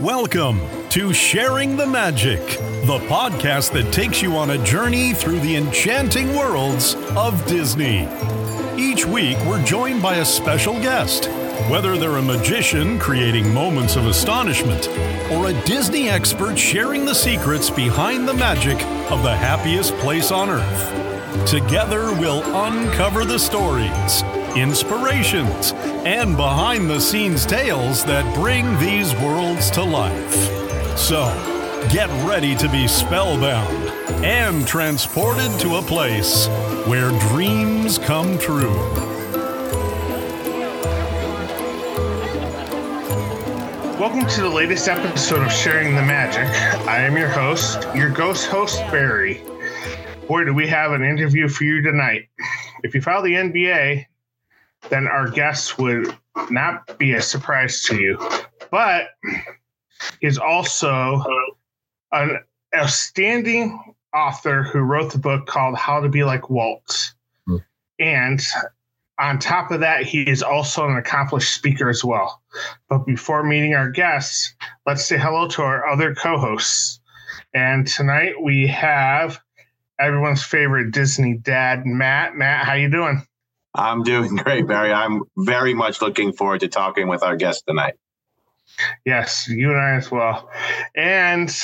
Welcome to Sharing the Magic, the podcast that takes you on a journey through the enchanting worlds of Disney. Each week, we're joined by a special guest, whether they're a magician creating moments of astonishment or a Disney expert sharing the secrets behind the magic of the happiest place on earth. Together, we'll uncover the stories inspirations, and behind the scenes tales that bring these worlds to life. So, get ready to be spellbound and transported to a place where dreams come true. Welcome to the latest episode of Sharing the Magic. I am your host, your ghost host, Barry. Boy, do we have an interview for you tonight. If you follow the NBA, then our guest would not be a surprise to you. But he's also an outstanding author who wrote the book called How to Be Like Walt. Hmm. And on top of that, he is also an accomplished speaker as well. But before meeting our guests, let's say hello to our other co-hosts. And tonight we have everyone's favorite Disney dad, Matt. Matt, how you doing? I'm doing great, Barry. I'm very much looking forward to talking with our guest tonight. Yes, you and I as well. And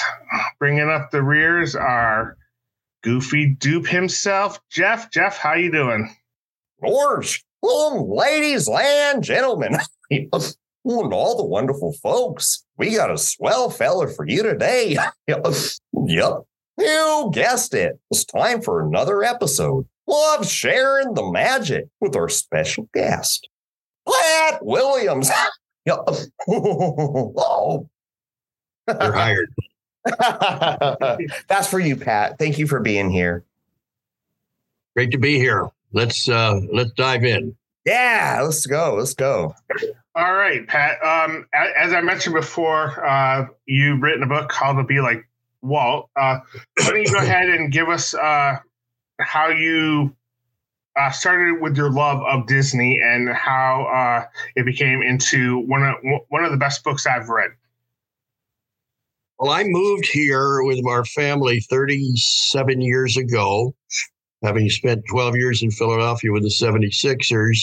bringing up the rears are Goofy Dupe himself, Jeff. Jeff, how you doing? Orange, ladies and gentlemen, and all the wonderful folks. We got a swell fella for you today. yep, you guessed it. It's time for another episode love sharing the magic with our special guest, Pat Williams. oh. You're hired. That's for you, Pat. Thank you for being here. Great to be here. Let's uh let's dive in. Yeah, let's go. Let's go. All right, Pat. Um, as I mentioned before, uh, you've written a book called "To Be Like Walt." Uh, why don't you go ahead and give us uh, how you uh, started with your love of Disney and how uh, it became into one of one of the best books I've read. Well, I moved here with our family 37 years ago, having spent 12 years in Philadelphia with the 76ers.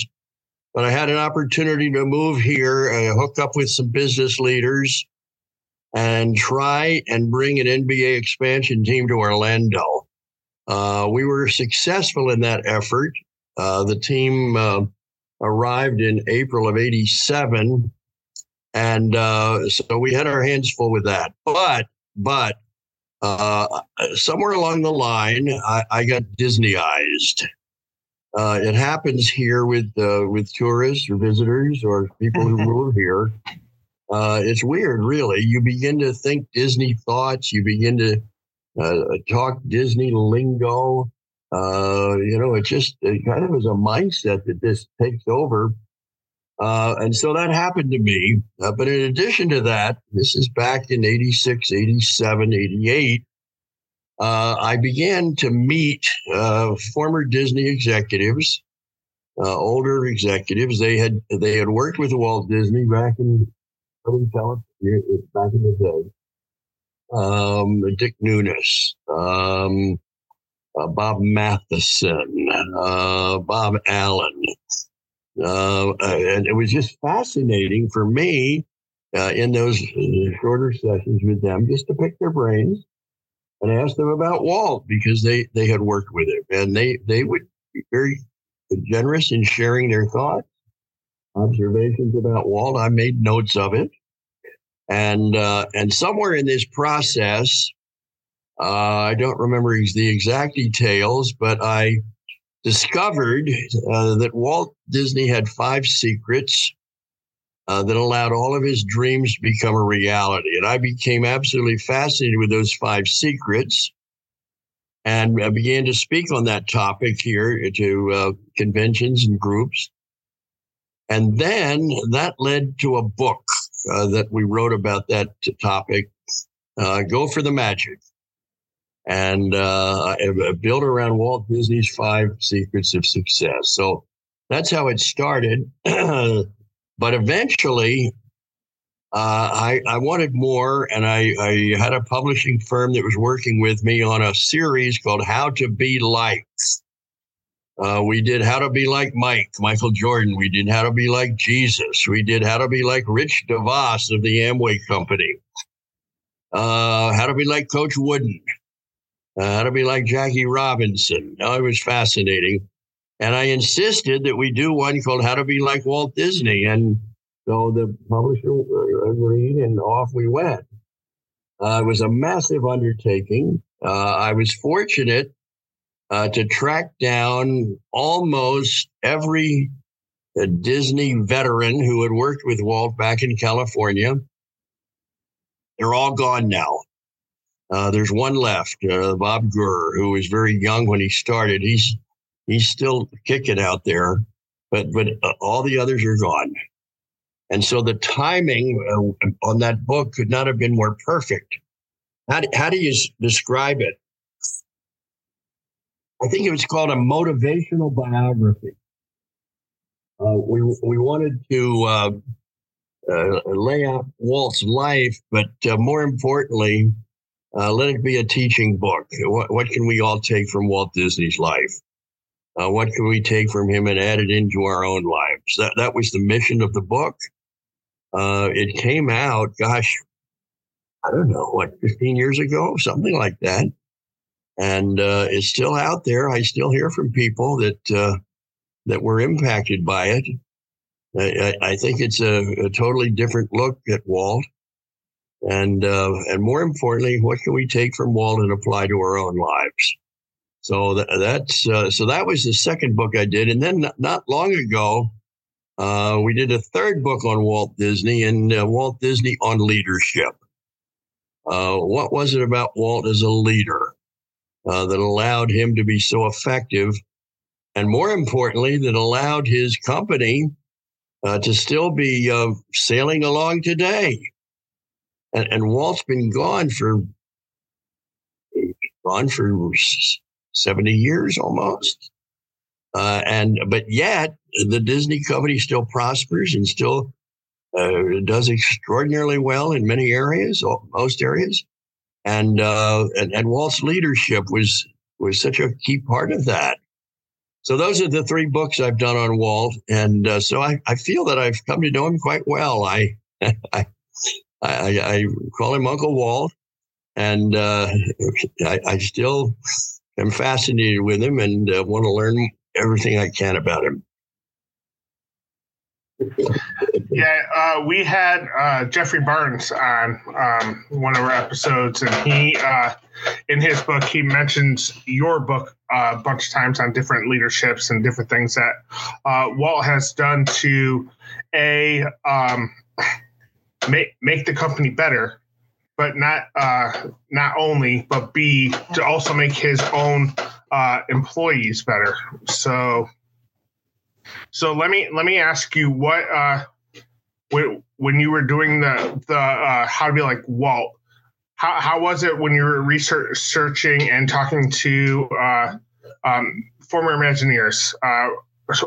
But I had an opportunity to move here, uh, hook up with some business leaders, and try and bring an NBA expansion team to Orlando. Uh, we were successful in that effort. Uh, the team uh, arrived in April of 87. And uh, so we had our hands full with that. But, but uh, somewhere along the line, I, I got Disneyized. Uh, it happens here with with tourists or visitors or people who move here. it's weird, really. You begin to think Disney thoughts. You begin to uh, talk Disney lingo. Uh, you know, it just it kind of is a mindset that this takes over. Uh, and so that happened to me. Uh, but in addition to that, this is back in 86, 87, 88. Uh, I began to meet uh, former Disney executives, uh, older executives. They had they had worked with Walt Disney back in back in the day um, Dick Nunis, um, uh, Bob Matheison, uh, Bob Allen. Uh, and it was just fascinating for me uh, in those uh, shorter sessions with them just to pick their brains and ask them about Walt because they, they had worked with him and they, they would be very generous in sharing their thoughts, observations about Walt. I made notes of it. And uh, and somewhere in this process, uh, I don't remember the exact details, but I discovered uh, that Walt Disney had five secrets uh, that allowed all of his dreams to become a reality. And I became absolutely fascinated with those five secrets and I began to speak on that topic here to uh, conventions and groups. And then that led to a book uh, that we wrote about that topic. Uh, Go for the Magic. And uh, built around Walt Disney's five secrets of success. So that's how it started. but eventually, uh, I, I wanted more, and I, I had a publishing firm that was working with me on a series called How to Be Like. Uh, we did How to Be Like Mike, Michael Jordan. We did How to Be Like Jesus. We did How to Be Like Rich DeVos of the Amway Company. Uh, how to Be Like Coach Wooden. Uh, how to Be Like Jackie Robinson. Oh, it was fascinating. And I insisted that we do one called How to Be Like Walt Disney. And so the publisher agreed, and off we went. Uh, it was a massive undertaking. Uh, I was fortunate uh, to track down almost every uh, Disney veteran who had worked with Walt back in California. They're all gone now. Uh, there's one left, uh, Bob Gurr, who was very young when he started. He's he's still kicking out there, but but all the others are gone. And so the timing uh, on that book could not have been more perfect. How do, how do you describe it? I think it was called a motivational biography. Uh, we we wanted to uh, uh, lay out Walt's life, but uh, more importantly, uh, let it be a teaching book. What, what can we all take from Walt Disney's life? what can we take from him and add it into our own lives? That that was the mission of the book. Uh, it came out, gosh, I don't know, what, 15 years ago, something like that. And uh, it's still out there. I still hear from people that uh, that were impacted by it. I, I think it's a, a, totally different look at Walt, and uh, and more importantly, what can we take from Walt and apply to our own lives? So that, that's uh, so that was the second book I did, and then not, not long ago, uh, we did a third book on Walt Disney and uh, Walt Disney on leadership. Uh, what was it about Walt as a leader uh, that allowed him to be so effective? And more importantly, that allowed his company uh, to still be uh, sailing along today. And, and Walt's been gone for gone for 70 years almost. Uh, and but yet the Disney company still prospers and still uh, does extraordinarily well in many areas, most areas, and, uh, and and Walt's leadership was was such a key part of that. So those are the three books I've done on Walt, and uh, so I, I feel that I've come to know him quite well. I I, I, I call him Uncle Walt, and uh, I, I, still am fascinated with him and uh, want to learn everything I can about him. Yeah, uh, we had uh, Jeffrey Barnes on um, one of our episodes, and he, uh, in his book, he mentions your book uh, a bunch of times on different leaderships and different things that uh, Walt has done to a um, make make the company better, but not uh, not only, but b to also make his own employees better. So so let me let me ask you what uh, when when you were doing the the uh, how to be like Walt, how how was it when you were researching and talking to uh, um, former Imagineers? Uh,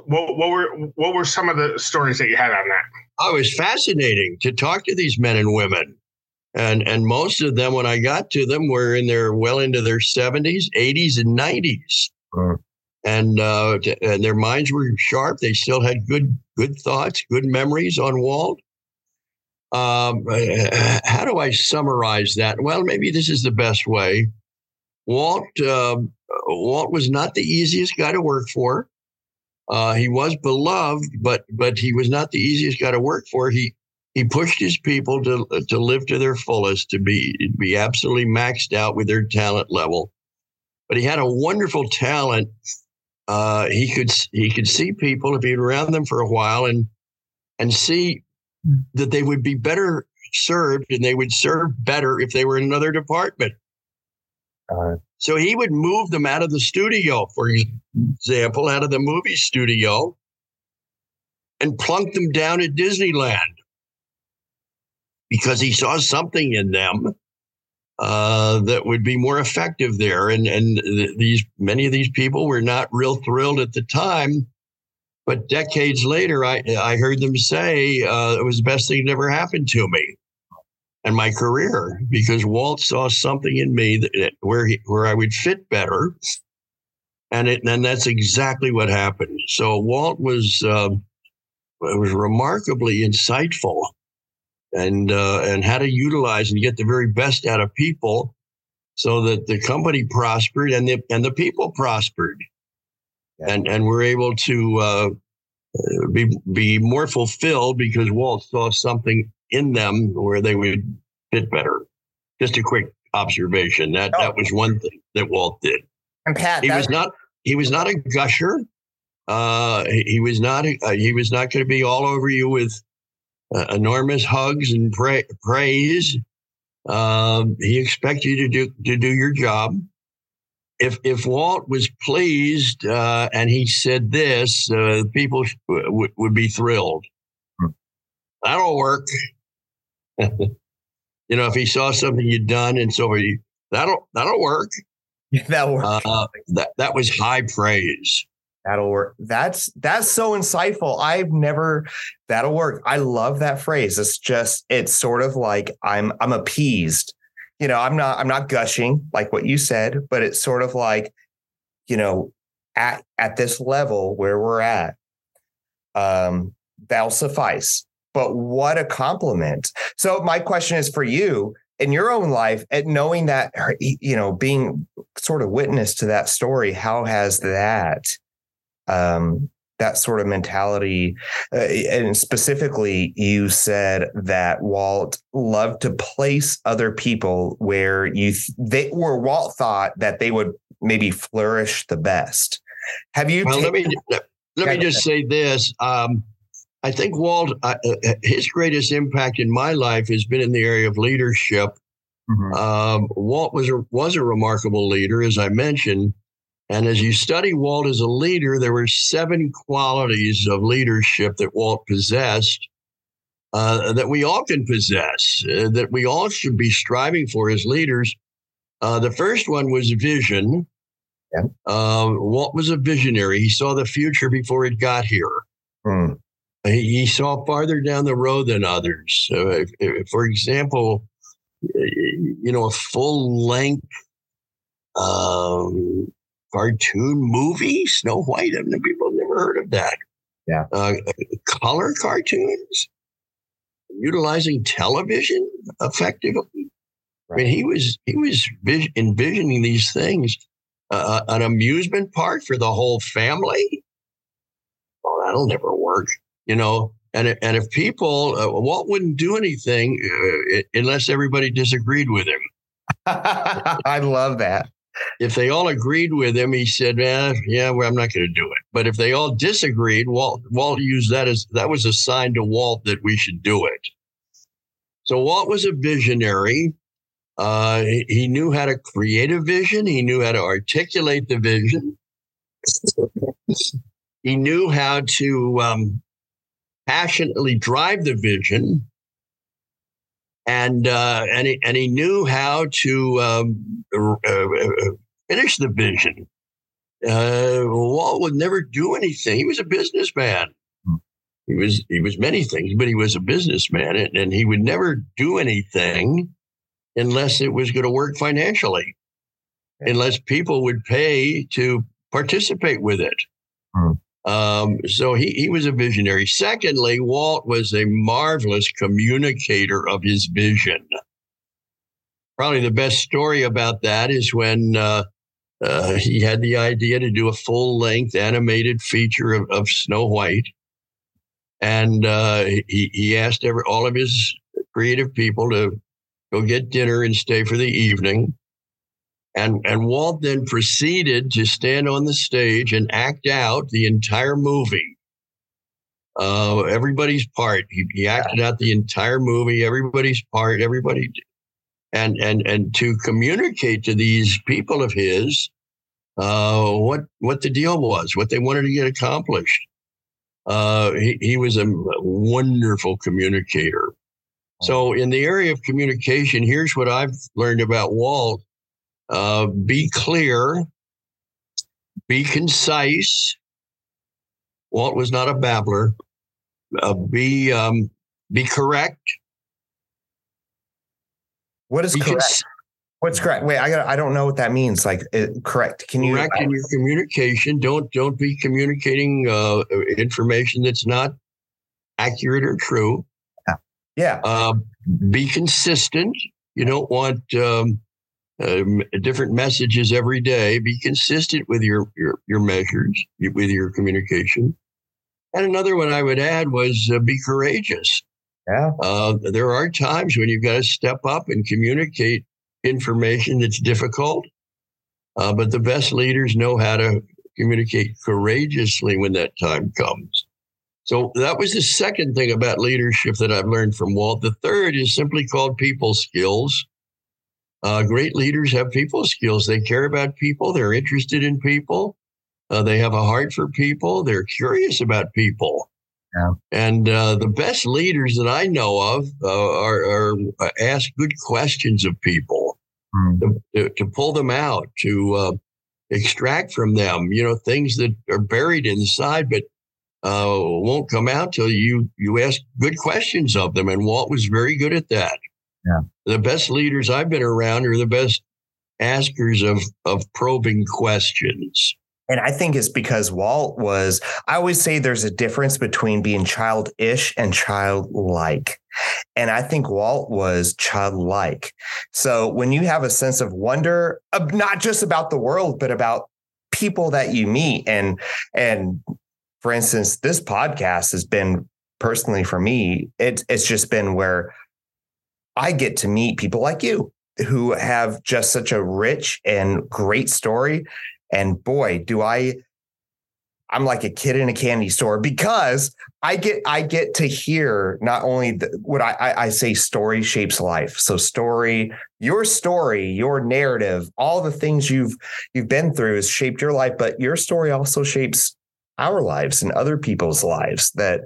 what, what were what were some of the stories that you had on that? Oh, it was fascinating to talk to these men and women. And and most of them, when I got to them, were in their well into their 70s, 80s, and 90s and uh, and their minds were sharp. They still had good good thoughts, good memories on Walt. Um, uh, how do I summarize that? Well, maybe this is the best way. Walt uh, Walt was not the easiest guy to work for. Uh, he was beloved, but but he was not the easiest guy to work for. He he pushed his people to to live to their fullest, to be to be absolutely maxed out with their talent level. But he had a wonderful talent uh, he could he could see people if he'd around them for a while and and see that they would be better served and they would serve better if they were in another department. Uh, so he would move them out of the studio, for example, out of the movie studio, and plunk them down at Disneyland because he saw something in them uh, that would be more effective there. And and th- these many of these people were not real thrilled at the time, but decades later, I I heard them say uh, it was the best thing that ever happened to me and my career because Walt saw something in me that, where he, where I would fit better, and it and that's exactly what happened. So Walt was uh, was remarkably insightful, and uh, and how to utilize and get the very best out of people, so that the company prospered and the and the people prospered, and and we're able to. Uh, be be more fulfilled because Walt saw something in them where they would fit better. Just a quick observation. That Oh. that was one thing that Walt did. And Pat, He was not he was not a gusher. Uh, he, he was not uh, he was not going to be all over you with uh, enormous hugs and pra- praise. Um, he expected you to do to do your job. If if Walt was pleased uh, and he said this, uh, people sh- would would be thrilled. Hmm. That'll work. you know, if he saw something you'd done and so he, that'll that'll work. that'll work. Uh, that that was high praise. That'll work. That's that's so insightful. I've never that'll work. I love that phrase. It's just it's sort of like I'm I'm appeased. You know, I'm not I'm not gushing like what you said, but it's sort of like, you know, at at this level where we're at, um, that'll suffice. But what a compliment. So my question is for you in your own life, at knowing that you know, being sort of witness to that story, how has that um, that sort of mentality. Uh, and specifically, you said that Walt loved to place other people where you th- they where Walt thought that they would maybe flourish the best. Have you? Well, let me let, let me just say this. Um, I think Walt, uh, uh, his greatest impact in my life has been in the area of leadership. Mhm. Um, Walt was a, was a remarkable leader, as I mentioned. And as you study Walt as a leader, there were seven qualities of leadership that Walt possessed uh, that we all can possess, uh, that we all should be striving for as leaders. Uh, the first one was vision. Yeah. Um, Walt was a visionary. He saw the future before it got here. Hmm. He, he saw farther down the road than others. If, if, for example, you know, a full length um, cartoon movie, Snow White. I mean, people have never heard of that. Yeah. Uh, color cartoons, utilizing television effectively. I mean, he was he was envisioning these things, uh, an amusement park for the whole family. Oh, that'll never work, you know. And and if people, uh, Walt wouldn't do anything uh, unless everybody disagreed with him. I love that. If they all agreed with him, he said, eh, "Yeah, well, I'm not going to do it." But if they all disagreed, Walt Walt used that as that was a sign to Walt that we should do it. So Walt was a visionary. Uh, he, knew how to create a vision. He knew how to articulate the vision. he knew how to um, passionately drive the vision, and uh, and he, and he knew how to um, uh, uh, finish the vision. Uh, Walt would never do anything. He was a businessman. He was he was many things, but he was a businessman, and, and he would never do anything unless it was going to work financially, unless people would pay to participate with it. Hmm. Um, so he, he was a visionary. Secondly, Walt was a marvelous communicator of his vision. Probably the best story about that is when uh, uh, he had the idea to do a full length animated feature of, of Snow White. And uh, he, he asked every, all of his creative people to go get dinner and stay for the evening. And, and Walt then proceeded to stand on the stage and act out the entire movie. Uh, everybody's part. He, he acted out the entire movie, everybody's part, everybody. And, and, and to communicate to these people of his uh, what, what the deal was, what they wanted to get accomplished. Uh, he, he was a wonderful communicator. So, in the area of communication, here's what I've learned about Walt uh, be clear, be concise, Walt was not a babbler. Uh, be um, be correct. What is Be correct? cons- What's correct? Wait, I got. I don't know what that means. Like uh, correct? Can you? correct in your communication. Don't don't be communicating uh, information that's not accurate or true. Yeah. Uh, be consistent. You don't want um, um, different messages every day. Be consistent with your your, your measures, with your communication. And another one I would add was uh, be courageous. Yeah. Uh, there are times when you've got to step up and communicate information that's difficult. Uh, but the best leaders know how to communicate courageously when that time comes. So that was the second thing about leadership that I've learned from Walt. The third is simply called people skills. Uh, great leaders have people skills. They care about people. They're interested in people. Uh, they have a heart for people. They're curious about people. Yeah. And uh, the best leaders that I know of uh, are, are uh, ask good questions of people Hmm. to, to, to pull them out, to uh, extract from them, you know, things that are buried inside, but uh, won't come out till you you ask good questions of them. And Walt was very good at that. Yeah. The best leaders I've been around are the best askers of of probing questions. And I think it's because Walt was, I always say there's a difference between being childish and childlike. And I think Walt was childlike. So when you have a sense of wonder, uh, not just about the world, but about people that you meet and, and for instance, this podcast has been personally for me, it, it's just been where I get to meet people like you who have just such a rich and great story and boy, do I I'm like a kid in a candy store because I get I get to hear not only the, what I, I I say story shapes life. So story, your story, your narrative, all the things you've you've been through has shaped your life, but your story also shapes our lives and other people's lives that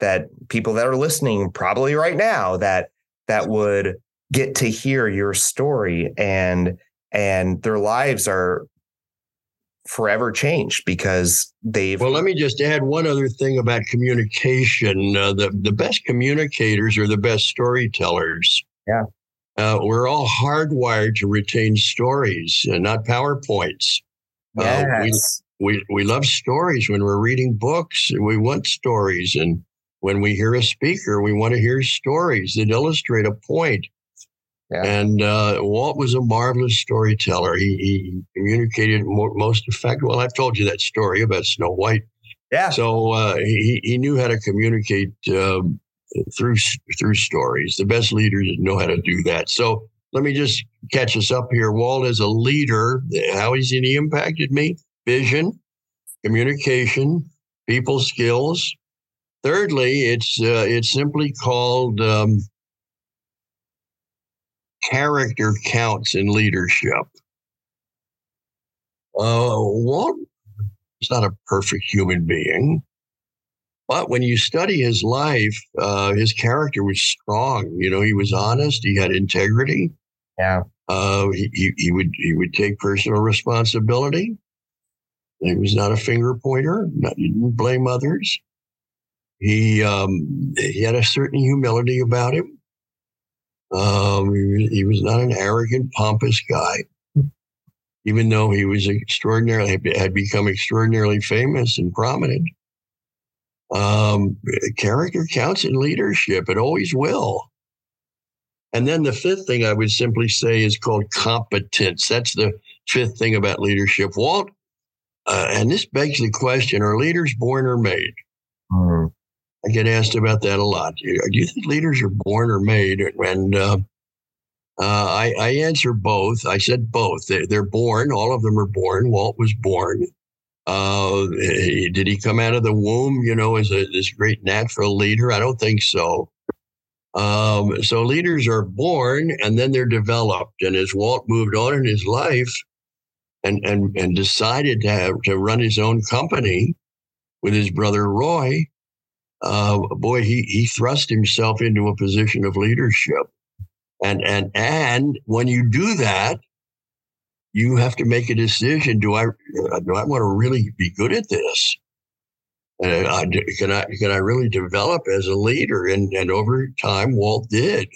that people that are listening probably right now that that would get to hear your story and and their lives are forever changed because they've Well, let me just add one other thing about communication. Uh, the the best communicators are the best storytellers. Yeah. Uh, we're all hardwired to retain stories, uh, not PowerPoints. Uh, we- yes. we we love stories when we're reading books we want stories and when we hear a speaker we want to hear stories that illustrate a point. Yeah. and uh, walt was a marvelous storyteller. He, he communicated mo- most effective well i've told you that story about snow white. Yeah. so uh, he, he knew how to communicate um, through through stories. The best leaders know how to do that. So let me just catch us up here. Walt as a leader. How has he impacted me? Vision, communication, people skills. Thirdly, it's uh, it's simply called um, character counts in leadership. Uh, Walt is not a perfect human being, but when you study his life, uh, his character was strong. You know, he was honest. He had integrity. Yeah. Uh, he, he, he would he would take personal responsibility. He was not a finger pointer. Not, he didn't blame others. He um, he had a certain humility about him. Um, he, he was not an arrogant, pompous guy. Even though he was extraordinarily had become extraordinarily famous and prominent, um, character counts in leadership. It always will. And then the fifth thing I would simply say is called competence. That's the fifth thing about leadership. Walt, uh, and this begs the question are leaders born or made? I get asked about that a lot. Do you, do you think leaders are born or made? And uh, uh, I, I, answer both. I said both. They, are born. All of them are born. Walt was born. Uh, he, did he come out of the womb, you know, as a, this great natural leader? I don't think so. Um, so leaders are born and then they're developed. And as Walt moved on in his life and and and decided to have, to run his own company with his brother Roy, uh, boy, he he thrust himself into a position of leadership. And and and when you do that, you have to make a decision. Do I do I want to really be good at this? And I, can I can I really develop as a leader? And and over time, Walt did.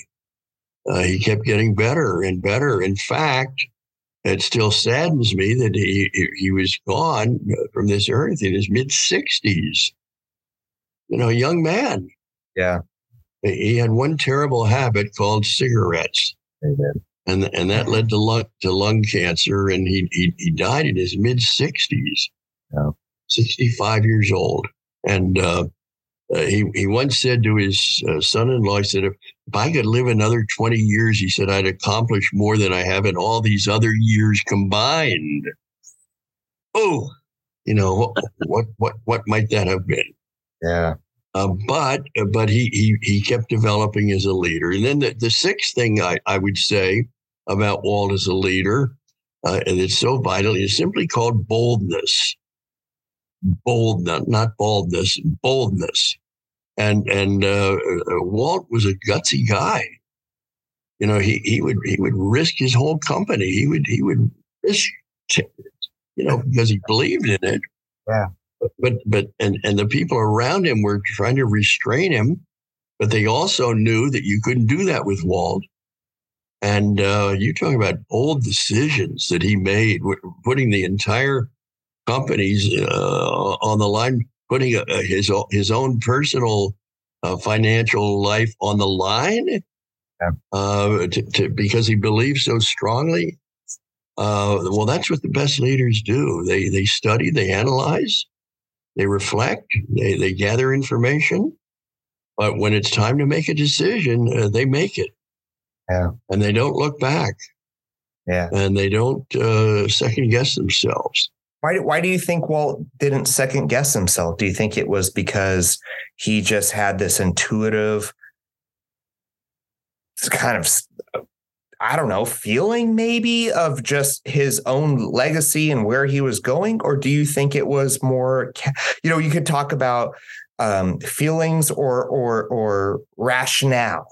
Uh, he kept getting better and better. In fact, it still saddens me that he he was gone from this earth in his mid sixties. You know, young man. Yeah. He had one terrible habit called cigarettes. Amen. And, and that led to lung, to lung cancer. And he, he, he died in his mid 60s, Yeah. 65 years old. And uh, uh, he, he once said to his uh, son in law, he said, if, if I could live another 20 years, he said, I'd accomplish more than I have in all these other years combined. Oh, you know, what, what, what, what might that have been? Yeah. Uh, but but he, he he kept developing as a leader. And then the, the sixth thing I, I would say about Walt as a leader, uh, and it's so vital, is simply called boldness. Boldness, not, not baldness, boldness. And and uh, uh, Walt was a gutsy guy. You know, he he would he would risk his whole company. He would he would risk, you know, because he believed in it. Yeah but but and and the people around him were trying to restrain him but they also knew that you couldn't do that with Walt. And uh, you talk about old decisions that he made, putting the entire companies uh, on the line, putting uh, his his own personal uh, financial life on the line, yeah. Uh, to, to, because he believes so strongly. Uh, well, that's what the best leaders do. They they study, they analyze, they reflect, they, they gather information, but when it's time to make a decision, uh, they make it. Yeah. And they don't look back. Yeah. And they don't uh, second guess themselves. Why, why do you think Walt didn't second guess himself? Do you think it was because he just had this intuitive kind of I don't know, feeling maybe of just his own legacy and where he was going? Or do you think it was more, you know, you could talk about um, feelings or or or rationale.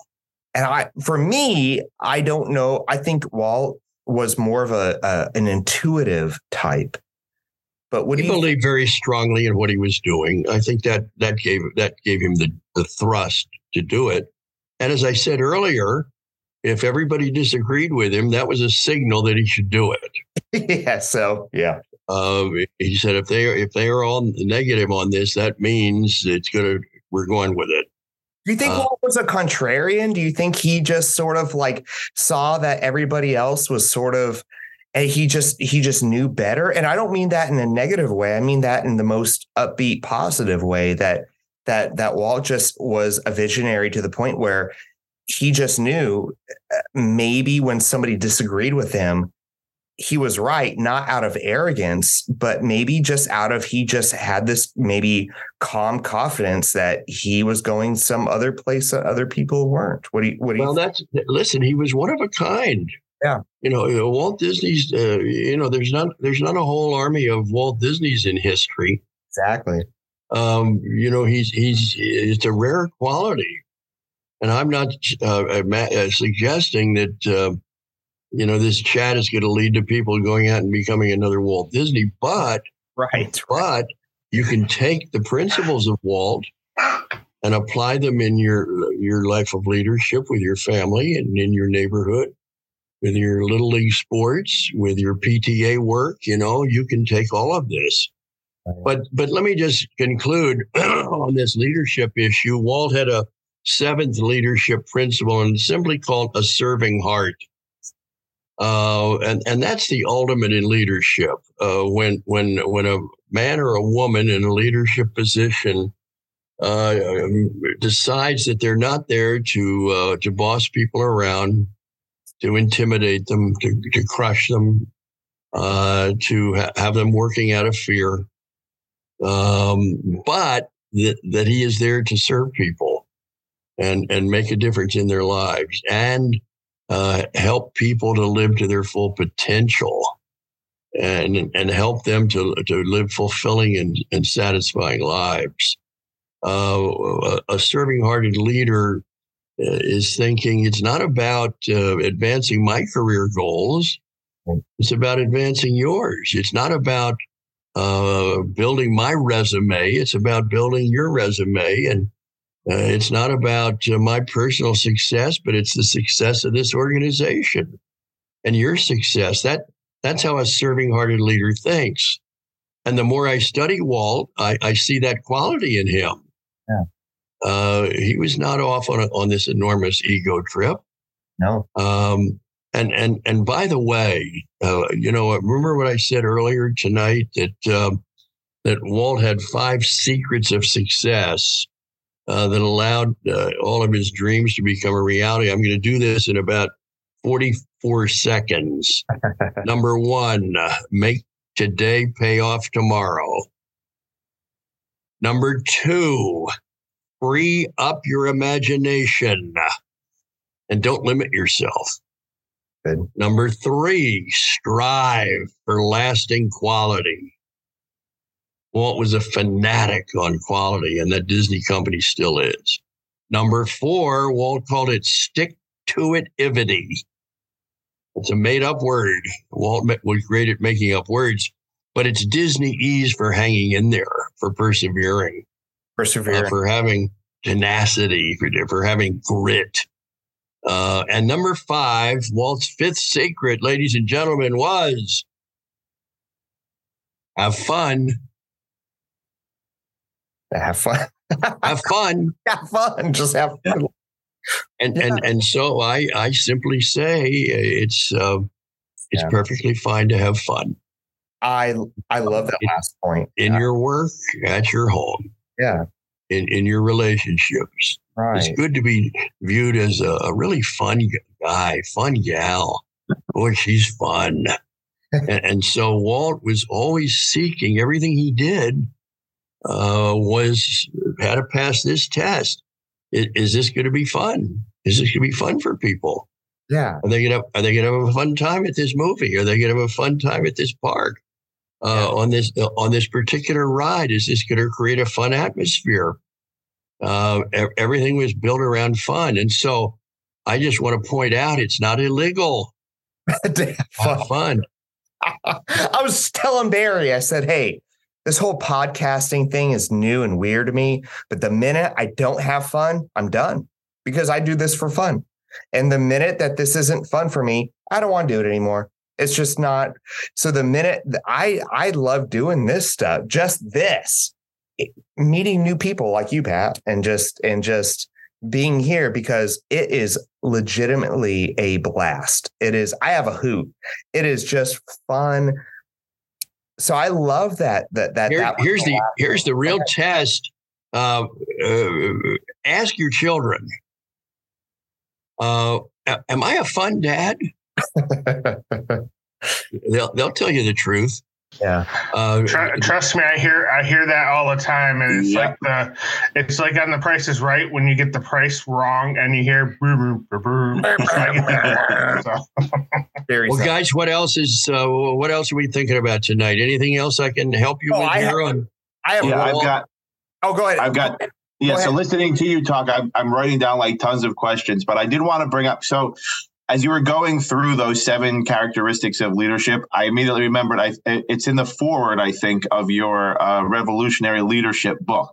And I, for me, I don't know. I think Walt was more of a, an intuitive type. But would he you believed very strongly in what he was doing? I think that that gave that gave him the the thrust to do it. And as I said earlier, if everybody disagreed with him, that was a signal that he should do it. yeah. So yeah. Uh, he said if they if they are all negative on this, that means it's gonna we're going with it. Do you think uh, Walt was a contrarian? Do you think he just sort of like saw that everybody else was sort of and he just he just knew better? And I don't mean that in a negative way. I mean that in the most upbeat, positive way that that that Walt just was a visionary to the point where he just knew uh, maybe when somebody disagreed with him, he was right, not out of arrogance, but maybe just out of he just had this maybe calm confidence that he was going some other place that other people weren't. What do you? What do well, you? Well, that's listen. He was one of a kind. Yeah. You know, Walt Disney's. Uh, you know, there's not there's not a whole army of Walt Disney's in history. Exactly. Um, you know, he's he's it's a rare quality and I'm not uh, uh, suggesting that, uh, you know, this chat is going to lead to people going out and becoming another Walt Disney, but, right, but you can take the principles of Walt and apply them in your, your life of leadership with your family and in your neighborhood with your little league sports, with your PTA work, you know, you can take all of this. But but let me just conclude on this leadership issue. Walt had a seventh leadership principle, and simply called a serving heart. Uh, and and that's the ultimate in leadership. Uh, when when when a man or a woman in a leadership position uh, decides that they're not there to uh, to boss people around, to intimidate them, to to crush them, uh, to ha- have them working out of fear, um, but that that he is there to serve people and and make a difference in their lives and uh, help people to live to their full potential and and help them to to live fulfilling and, and satisfying lives. Uh, a serving hearted leader uh, is thinking it's not about uh, advancing my career goals. It's about advancing yours. It's not about uh, building my resume. It's about building your resume. And it's not about uh, my personal success, but it's the success of this organization and your success. That that's how a serving-hearted leader thinks. And the more I study Walt, I, I see that quality in him. Yeah. Uh, he was not off on a, on this enormous ego trip. No. Um, and and and by the way, uh, you know, remember what I said earlier tonight that um, that Walt had five secrets of success uh, that allowed uh, all of his dreams to become a reality. I'm going to do this in about 44 seconds. Number one, make today pay off tomorrow. Number two, free up your imagination and don't limit yourself. Good. Number three, strive for lasting quality. Walt was a fanatic on quality, and that Disney company still is. Number four, Walt called it stick to it ivity. It's a made up word. Walt was great at making up words, but it's Disney ease for hanging in there, for persevering, persevering, uh, for having tenacity, for, for having grit. Uh, and number five, Walt's fifth secret, ladies and gentlemen, was have fun. Have fun. Have fun. have fun. Just have fun. And Yeah. and and so I I simply say it's uh, it's Yeah. perfectly fine to have fun I I love that last point. in Yeah. your work, at your home, yeah. in in your relationships. Right. It's good to be viewed as a, a really fun guy, fun gal. Boy, she's fun. and, and so Walt was always seeking everything he did uh, was had to pass this test. Is, is this going to be fun? Is this going to be fun for people? Yeah. Are they going to are they going to have a fun time at this movie? Are they going to have a fun time at this park? Uh, On this on this particular ride, is this going to create a fun atmosphere? Uh, everything was built around fun, and so I just want to point out it's not illegal. To have Have fun. fun. I was telling Barry, I said, hey, this whole podcasting thing is new and weird to me. But the minute I don't have fun, I'm done because I do this for fun. And the minute that this isn't fun for me, I don't want to do it anymore. It's just not. So the minute I I love doing this stuff, just this, meeting new people like you, Pat, and just and just being here because it is legitimately a blast. It is. I have a hoot. It is just fun. So I love that. That that, Here- that here's the here's the real test. Uh, uh, ask your children. Uh, am I a fun dad? They'll they'll tell you the truth. Yeah. Uh, Tr- trust me, I hear I hear that all the time, and it's Yeah. like the it's like on The Price is Right when you get the price wrong and you hear that. So, Very well, simple. guys, what else is uh, what else are we thinking about tonight? Anything else I can help you Oh, with I here have- on? I have. Yeah, I've got oh, go ahead. I've got yeah. Go So ahead. listening to you talk, I'm, I'm writing down like tons of questions, but I did want to bring up. So as you were going through those seven characteristics of leadership, I immediately remembered. I it's in the foreword, I think, of your uh, revolutionary leadership book.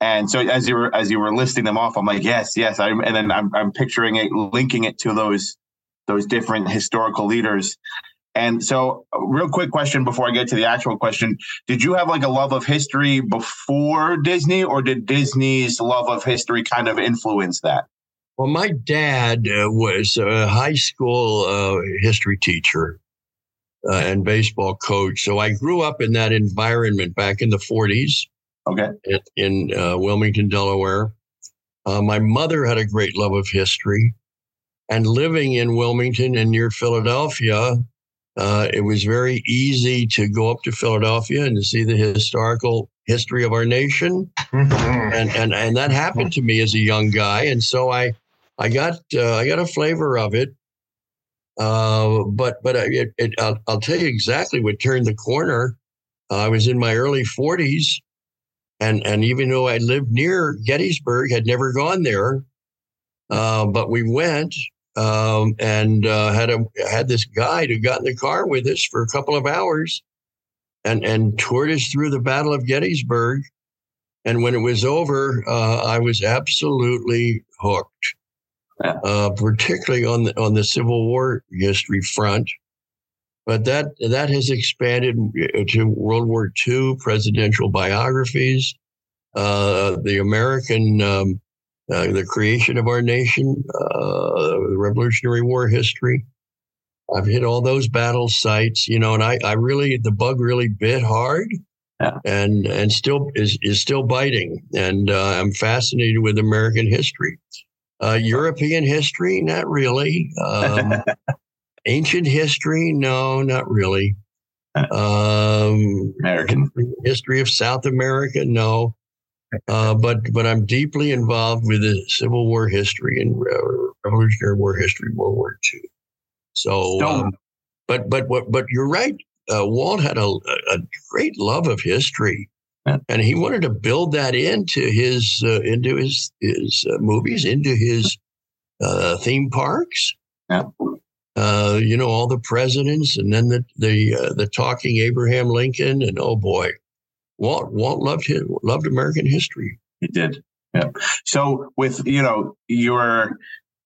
And so as you were as you were listing them off, I'm like, yes, yes. I, and then I'm I'm picturing it, linking it to those those different historical leaders. And so, real quick question before I get to the actual question: Did you have like a love of history before Disney, or did Disney's love of history kind of influence that? Well, my dad uh, was a high school uh, history teacher uh, and baseball coach, so I grew up in that environment back in the 40s. Okay. in, in uh, Wilmington, Delaware. Uh, my mother had a great love of history. And living in Wilmington and near Philadelphia, uh, it was very easy to go up to Philadelphia and to see the historical history of our nation. mhm. And, and, and that happened to me as a young guy. And so I, I got, uh, I got a flavor of it. Uh, but, but it, it, I'll, I'll tell you exactly what turned the corner. I was in my early 40s and and even though I lived near Gettysburg, had never gone there, uh, but we went um, and uh, had a had this guide who got in the car with us for a couple of hours, and and toured us through the Battle of Gettysburg. And when it was over, uh, I was absolutely hooked, Yeah. uh, particularly on the on the Civil War history front. But that that has expanded to World War II presidential biographies, uh, the American, um, uh, the creation of our nation, uh, the Revolutionary War history. I've hit all those battle sites, you know, and I, I really the bug really bit hard, Yeah. and and still is is still biting, and uh, I'm fascinated with American history, uh, European history, not really, um, ancient history, no, not really, um, American. history of South America, no. Uh, but but I'm deeply involved with the Civil War history and uh, Revolutionary War history, World War II. So, um, but but what but you're right. Uh, Walt had a, a great love of history. And he wanted to build that into his uh, into his his uh, movies, into his uh, theme parks. Yeah. Uh, you know all the presidents, and then the the uh, the talking Abraham Lincoln, and oh boy, Walt Walt loved his, loved American history. He did. Yeah. So with you know your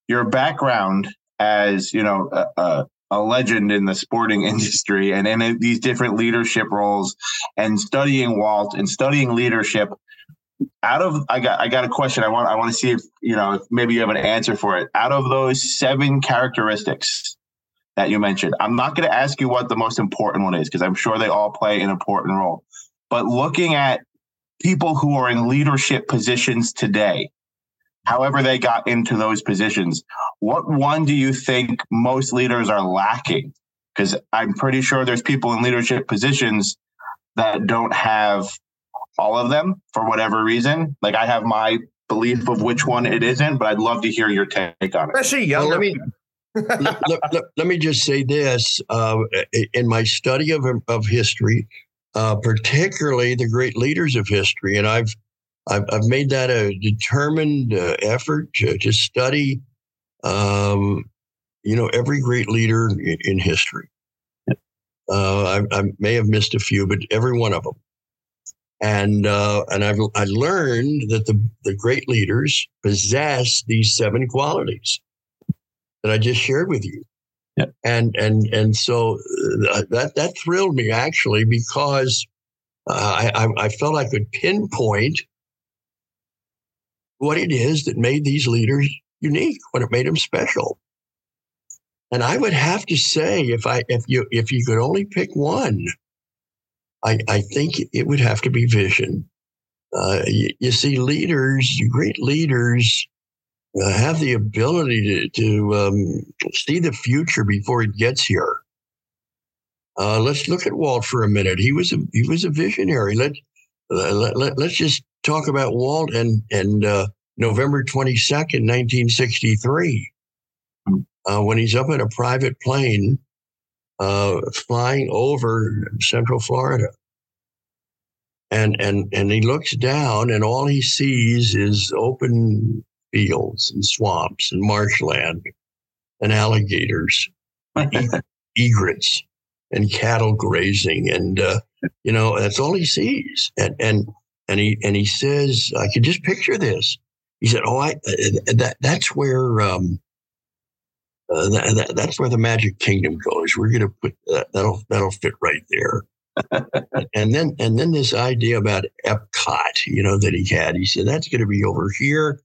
your background as you know a, a, a legend in the sporting industry and in these different leadership roles and studying Walt and studying leadership. Out of I got I got a question. I want I want to see if you know if maybe you have an answer for it. Out of those seven characteristics that you mentioned, I'm not going to ask you what the most important one is because I'm sure they all play an important role. But looking at people who are in leadership positions today, however they got into those positions, what one do you think most leaders are lacking? Because I'm pretty sure there's people in leadership positions that don't have all of them for whatever reason. Like I have my belief of which one it isn't, but I'd love to hear your take on it. Especially Well, let me let, let- let- let me just say this: uh, in my study of of history, uh, particularly the great leaders of history, and I've I've, I've made that a determined uh, effort to, to study, um, you know, every great leader in, in history. Uh, I, I may have missed a few, but every one of them. And uh, and I've I learned that the the great leaders possess these seven qualities that I just shared with you. Yeah. And and and so uh, that that thrilled me actually because uh, I I I felt I could pinpoint what it is that made these leaders unique, what it made them special. And I would have to say, if I if you if you could only pick one, I I think it would have to be vision. Uh, you, you see, leaders, great leaders, uh, have the ability to, to um, see the future before it gets here. Uh, let's look at Walt for a minute. He was a he was a visionary. Let, let, let us just talk about Walt and and uh, November twenty second, nineteen sixty three, uh, when he's up in a private plane uh, flying over Central Florida. And, and and he looks down, and all he sees is open fields and swamps and marshland and alligators, and egrets and cattle grazing, and uh, you know that's all he sees. And and and he and he says, I can just picture this. He said, "Oh, I uh, that that's where um, uh, that, that, that's where the Magic Kingdom goes. We're going to put that, that'll that'll fit right there." and then and then this idea about Epcot, you know, that he had. He said that's going to be over here.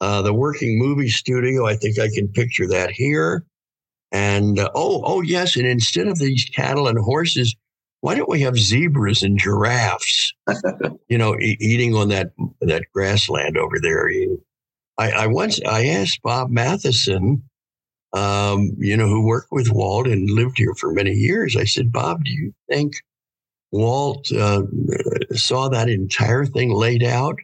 Uh, the working movie studio, I think I can picture that here. And uh, oh, oh yes, and instead of these cattle and horses, why don't we have zebras and giraffes? you know, e- eating on that that grassland over there. I, I once I asked Bob Matheison, um, you know, who worked with Walt and lived here for many years. I said, Bob, do you think Walt uh, saw that entire thing laid out?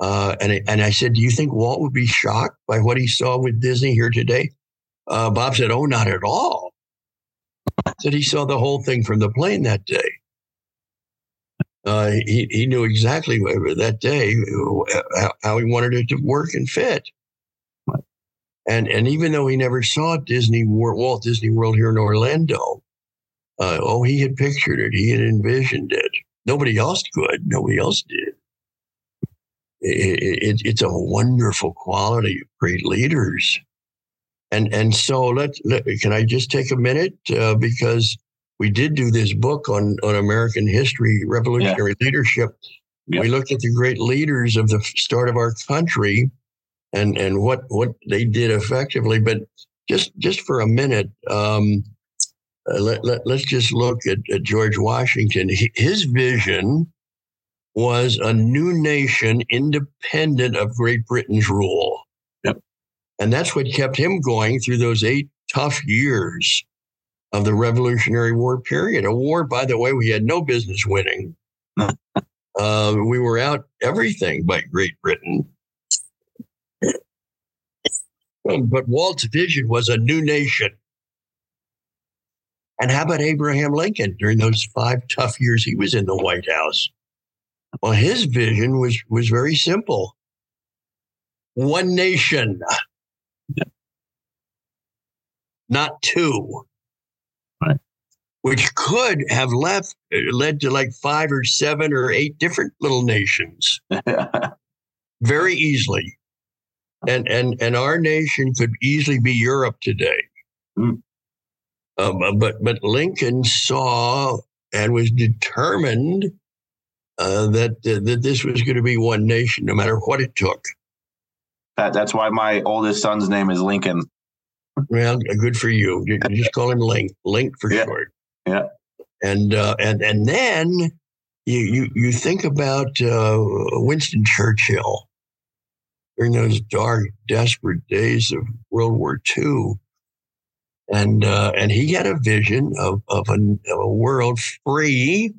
Uh, and, I- and I said, Do you think Walt would be shocked by what he saw with Disney here today? Uh, Bob said, Oh, not at all. Said he saw the whole thing from the plane that day. Uh, he, he knew exactly that day how- how he wanted it to work and fit. And, and even though he never saw Disney World, Walt Disney World here in Orlando, Uh, oh, he had pictured it. He had envisioned it. Nobody else could. Nobody else did. It, it, it's a wonderful quality of great leaders. And and so let, let can I just take a minute uh, because we did do this book on on American history, revolutionary yeah. leadership. We looked at the great leaders of the start of our country, and and what what they did effectively. But just just for a minute, um, uh, let, let us just look at, at George Washington. His vision was a new nation independent of Great Britain's rule. And that's what kept him going through those eight tough years of the Revolutionary War period. A war, by the way, we had no business winning. uh, we were out everything by Great Britain. Um, but Walt's vision was a new nation. And how about Abraham Lincoln during those five tough years he was in the White House? Well, his vision was was very simple. One nation not two. Right. Which could have left led to like five or seven or eight different little nations very easily. And and and our nation could easily be Europe today. Mm. Um, but but Lincoln saw and was determined uh, that uh, that this was going to be one nation, no matter what it took. That, that's why my oldest son's name is Lincoln. Well, good for you. You just call him Link, Link for yeah. short. Yeah. And uh, and and then you you you think about uh, Winston Churchill during those dark, desperate days of World War II, and uh, and he had a vision of of a, of a world free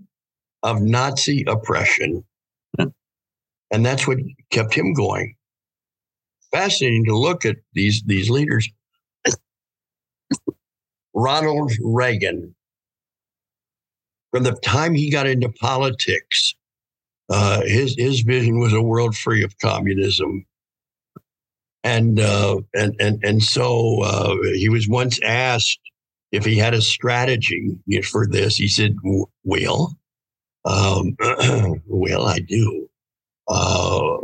of Nazi oppression, and that's what kept him going. Fascinating to look at these these leaders Ronald Reagan, from the time he got into politics, uh, his his vision was a world free of communism, and uh, and and and so uh, he was once asked if he had a strategy for this. He said, "Well, um, well, I do. Uh,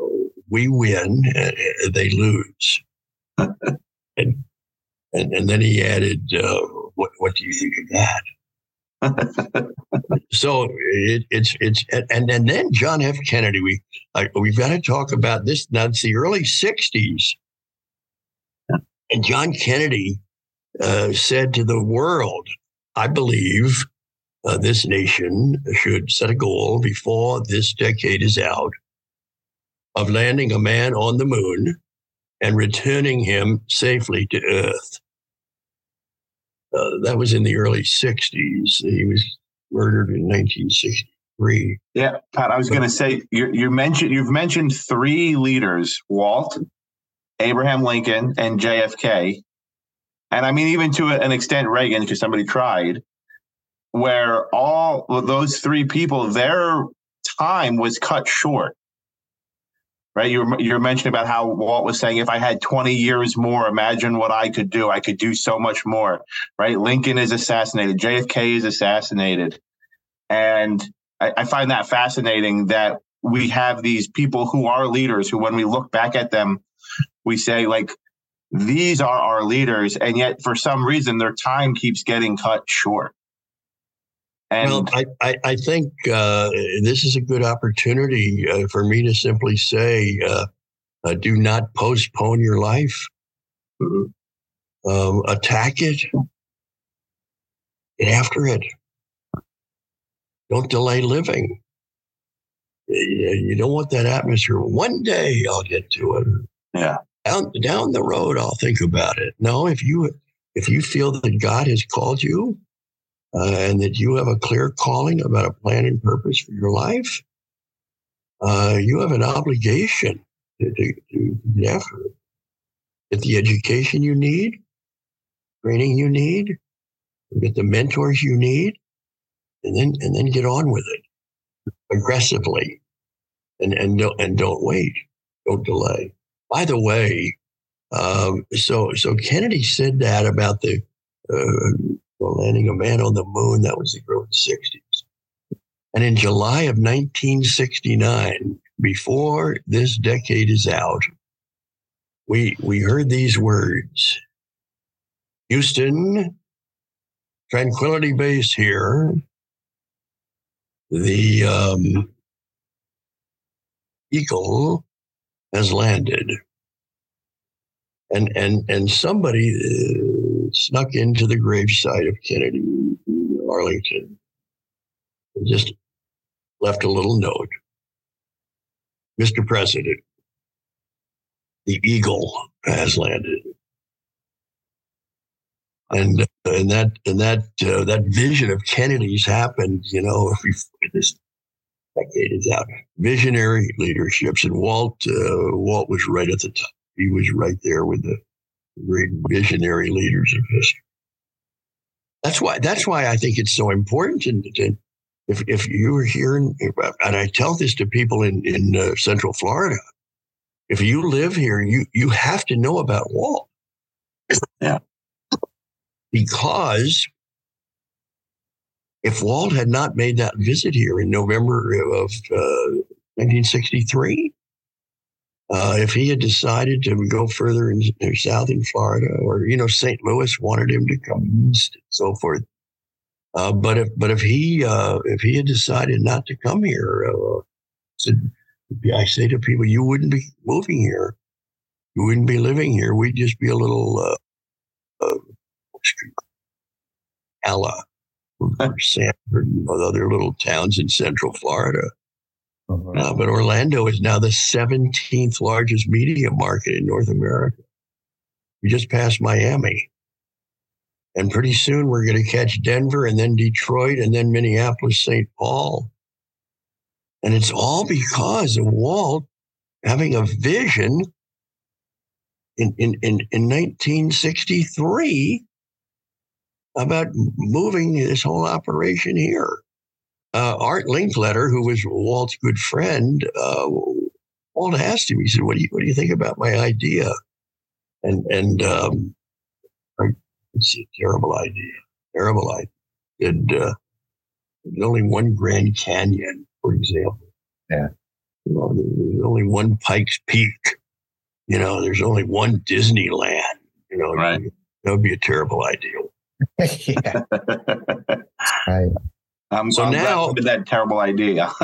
we win, they lose." and and, and then he added, uh, what, what do you think of that? so it, it's it's and and then John F. Kennedy. We we've got to talk about this. Now it's the early '60s, and John Kennedy uh, said to the world, "I believe uh, this nation should set a goal before this decade is out of landing a man on the moon and returning him safely to Earth." Uh, that was in the early 60s. He was murdered in 1963. Yeah, Pat, I was going to say you you mentioned you've mentioned three leaders: Walt, Abraham Lincoln, and JFK, and I mean even to an extent Reagan, because somebody tried. Where all those three people, their time was cut short right? You were, you were mentioning about how Walt was saying, if I had 20 years more, imagine what I could do. I could do so much more, right? Lincoln is assassinated, JFK is assassinated. And I, I find that fascinating that we have these people who are leaders who, when we look back at them, we say, like, these are our leaders. And yet, for some reason, their time keeps getting cut short. And well, I, I, I think uh, this is a good opportunity uh, for me to simply say uh, uh do not postpone your life, mm-hmm. um, attack it, get after it. Don't delay living. You don't want that atmosphere. One day I'll get to it. Yeah. Down, down the road, I'll think about it. No, if you if you feel that God has called you, uh, and that you have a clear calling about a plan and purpose for your life, uh, you have an obligation to, to, to get after it. Get the education you need, training you need, get the mentors you need, and then and then get on with it aggressively, and and don't and don't wait, don't delay. By the way, um, so so Kennedy said that about the uh, landing a man on the moon, that was the early 60s. And in July of 1969, before this decade is out, we, we heard these words Houston, Tranquility Base here. The um, Eagle has landed. And, and, and somebody uh, snuck into the gravesite of Kennedy, in Arlington, and just left a little note. Mr. President, the Eagle has landed. And, and that and that uh, that vision of Kennedy's happened, you know, this decade is out. Visionary leaderships, and Walt uh, Walt was right at the top. He was right there with the great visionary leaders of history. That's why that's why I think it's so important. And if if you were here, in, and I tell this to people in in uh, Central Florida, if you live here, you you have to know about Walt. Yeah. Because if Walt had not made that visit here in November of uh, 1963, uh, if he had decided to go further in, in, south in Florida, or you know, St. Louis wanted him to come east and so forth. Uh, but if but if he uh, if he had decided not to come here, uh, said, I say to people, you wouldn't be moving here, you wouldn't be living here. We'd just be a little uh, uh, Ella Sanford and other little towns in Central Florida. Uh-huh. Uh, but Orlando is now the 17th largest media market in North America. We just passed Miami. And pretty soon we're going to catch Denver and then Detroit and then Minneapolis, St. Paul. And it's all because of Walt having a vision in, in, in, in 1963 about moving this whole operation here. Uh, Art Linkletter, who was Walt's good friend, uh, Walt asked him. He said, "What do you What do you think about my idea?" And and um, it's a terrible idea. Terrible idea. And, uh, there's only one Grand Canyon, for example. Yeah. You know, there's only one Pikes Peak. You know, there's only one Disneyland. You know, right. that would be a terrible idea yeah. right. I'm, So I'm now- with that terrible idea.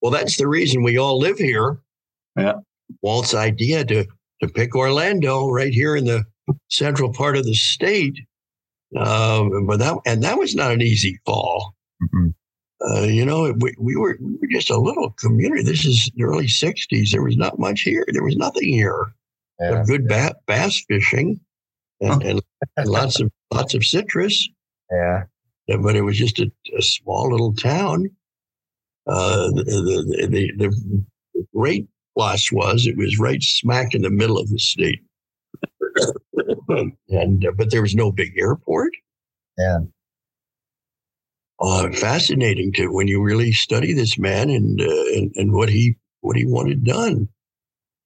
well, that's the reason we all live here. Yeah. Walt's idea to to pick Orlando right here in the central part of the state. Um, but that and that was not an easy call. Mhm. Uh, you know, we, we were we were just a little community. This is the early '60s. There was not much here. There was nothing here. Yeah. Good ba- bass fishing, and, and, and lots of lots of citrus. Yeah. Yeah, but it was just a, a small little town. Uh, the, the, the, the, the great plus was it was right smack in the middle of the state. and uh, but there was no big airport. Yeah. Uh, fascinating to when you really study this man and uh, and, and what he what he wanted done.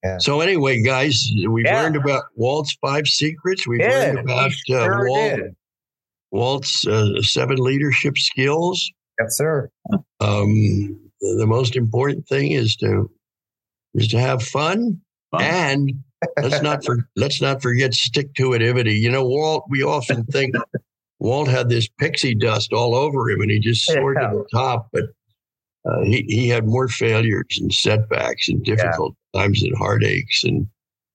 Yeah. So anyway, guys, we Yeah. learned about Walt's five secrets. We Yeah, learned about we uh, sure Walt, did. Walt's uh, seven leadership skills. Yes, sir. Um, the, most important thing is to is to have fun, Fun. and let's not for, let's not forget stick to itivity. You know, Walt. We often think Walt had this pixie dust all over him, and he just soared Yeah. to the top. But uh, he he had more failures and setbacks and difficult times and heartaches and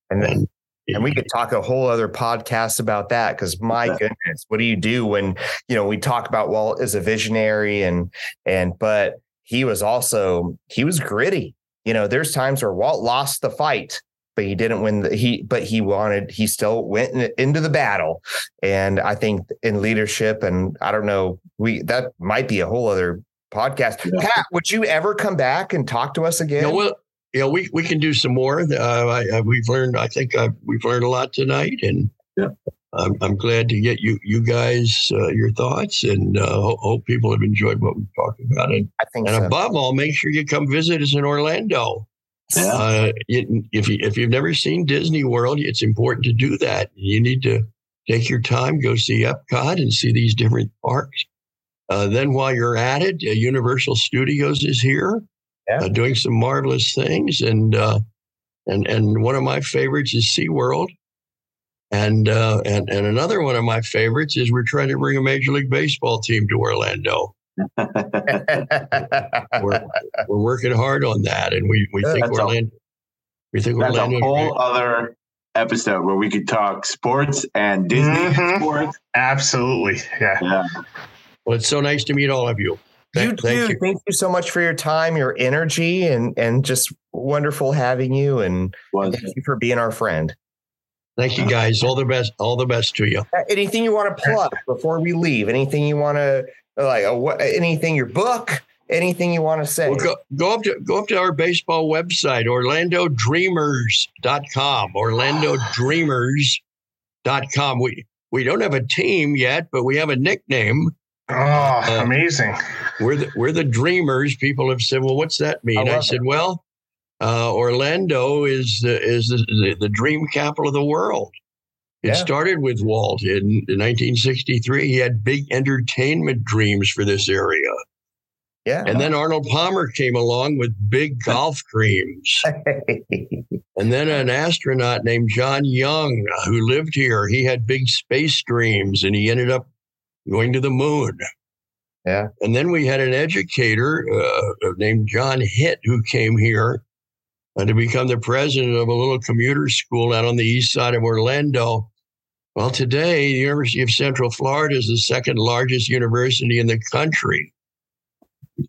And and. And we could talk a whole other podcast about that because my Yeah. goodness, what do you do when you know we talk about Walt as a visionary and and but he was also he was gritty. You know, there's times where Walt lost the fight, but he didn't win the he but he wanted he still went in- into the battle. And I think in leadership and I don't know, we that might be a whole other podcast. Yeah. Pat, would you ever come back and talk to us again? Yeah, well, yeah, we, we can do some more. Uh, I, I, we've learned. I think uh, we've learned a lot tonight, and Yeah. I'm, I'm glad to get you you guys uh, your thoughts, and uh, ho- hope people have enjoyed what we've talked about. And, I think and so. above all, make sure you come visit us in Orlando. Yeah. Uh, you- if you if you've never seen Disney World, it's important to do that. You need to take your time, go see Epcot and see these different parks. Uh, then while you're at it, uh, Universal Studios is here, Yeah. uh, doing some marvelous things, and uh, and and one of my favorites is SeaWorld. And, uh, and and another one of my favorites is we're trying to bring a Major League Baseball team to Orlando. We're, we're working hard on that, and we, we Yeah, think that's a- Orlando. we think That's a Orlando. whole other episode where we could talk sports and Disney Mhm. sports. Absolutely. Yeah. Yeah. Well, it's so nice to meet all of you. You Thank, too. thank you. Thank you so much for your time, your energy, and and just wonderful having you. And Was thank you for being our friend. Thank you, guys. All the best. All the best to you. Uh, Anything you want to plug before we leave? Anything you want to like? Uh, what, anything your book? Anything you want to say? Well, go, go up to go up to our baseball website, orlandodreamers.com. Orlandodreamers.com. We we don't have a team yet, but we have a nickname. Oh, amazing. We're the we're the dreamers. People have said, "Well, what's that mean?" I I, said, "Well, uh, Orlando is the, is the, the, the dream capital of the world." It Yeah. started with Walt in, in 1963. He had big entertainment dreams for this area, yeah. and then Arnold Palmer came along with big golf dreams. And then an astronaut named John Young, uh, who lived here, he had big space dreams, and he ended up going to the moon. Yeah. And then we had an educator uh, named John Hitt who came here uh, to become the president of a little commuter school out on the east side of Orlando. Well, today, the University of Central Florida is the second largest university in the country.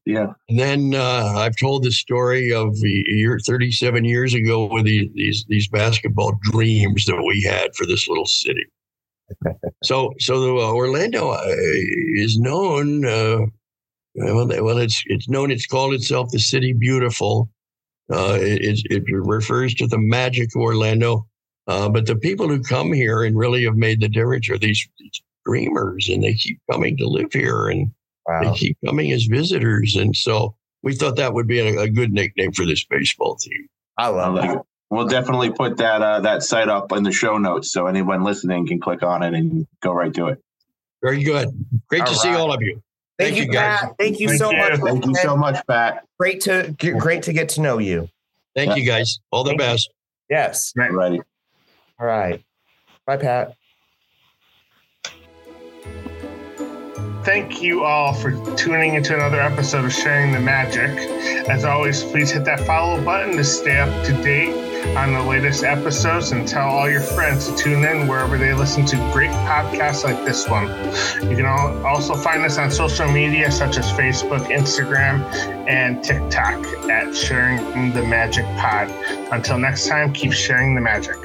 yeah. And then uh, I've told the story of a year, 37 years ago, with the, these these basketball dreams that we had for this little city. So, so the, uh, Orlando uh, is known. Uh, well, well, it's it's known. It's called itself the City Beautiful. Uh, it, it refers to the magic of Orlando. Uh, but the people who come here and really have made the difference are these, these dreamers, and they keep coming to live here and they keep coming as visitors. And so we thought that would be a, a good nickname for this baseball team. I love it. We'll definitely put that uh, that site up in the show notes so anyone listening can click on it and go right to it. Very good. Great to All see all of you. Thank, Thank you, you, guys. Pat. Thank you Thank so you. much. Thank you so much, Pat. Great to great to get to know you. Thank you, guys. All the Thank you. best. Yes. Ready. All right. Bye, Pat. Thank you all for tuning into another episode of Sharing the Magic. As always, please hit that follow button to stay up to date on the latest episodes and tell all your friends to tune in wherever they listen to great podcasts like this one. You can also find us on social media such as Facebook, Instagram, and TikTok at Sharing the Magic Pod. Until next time, keep sharing the magic.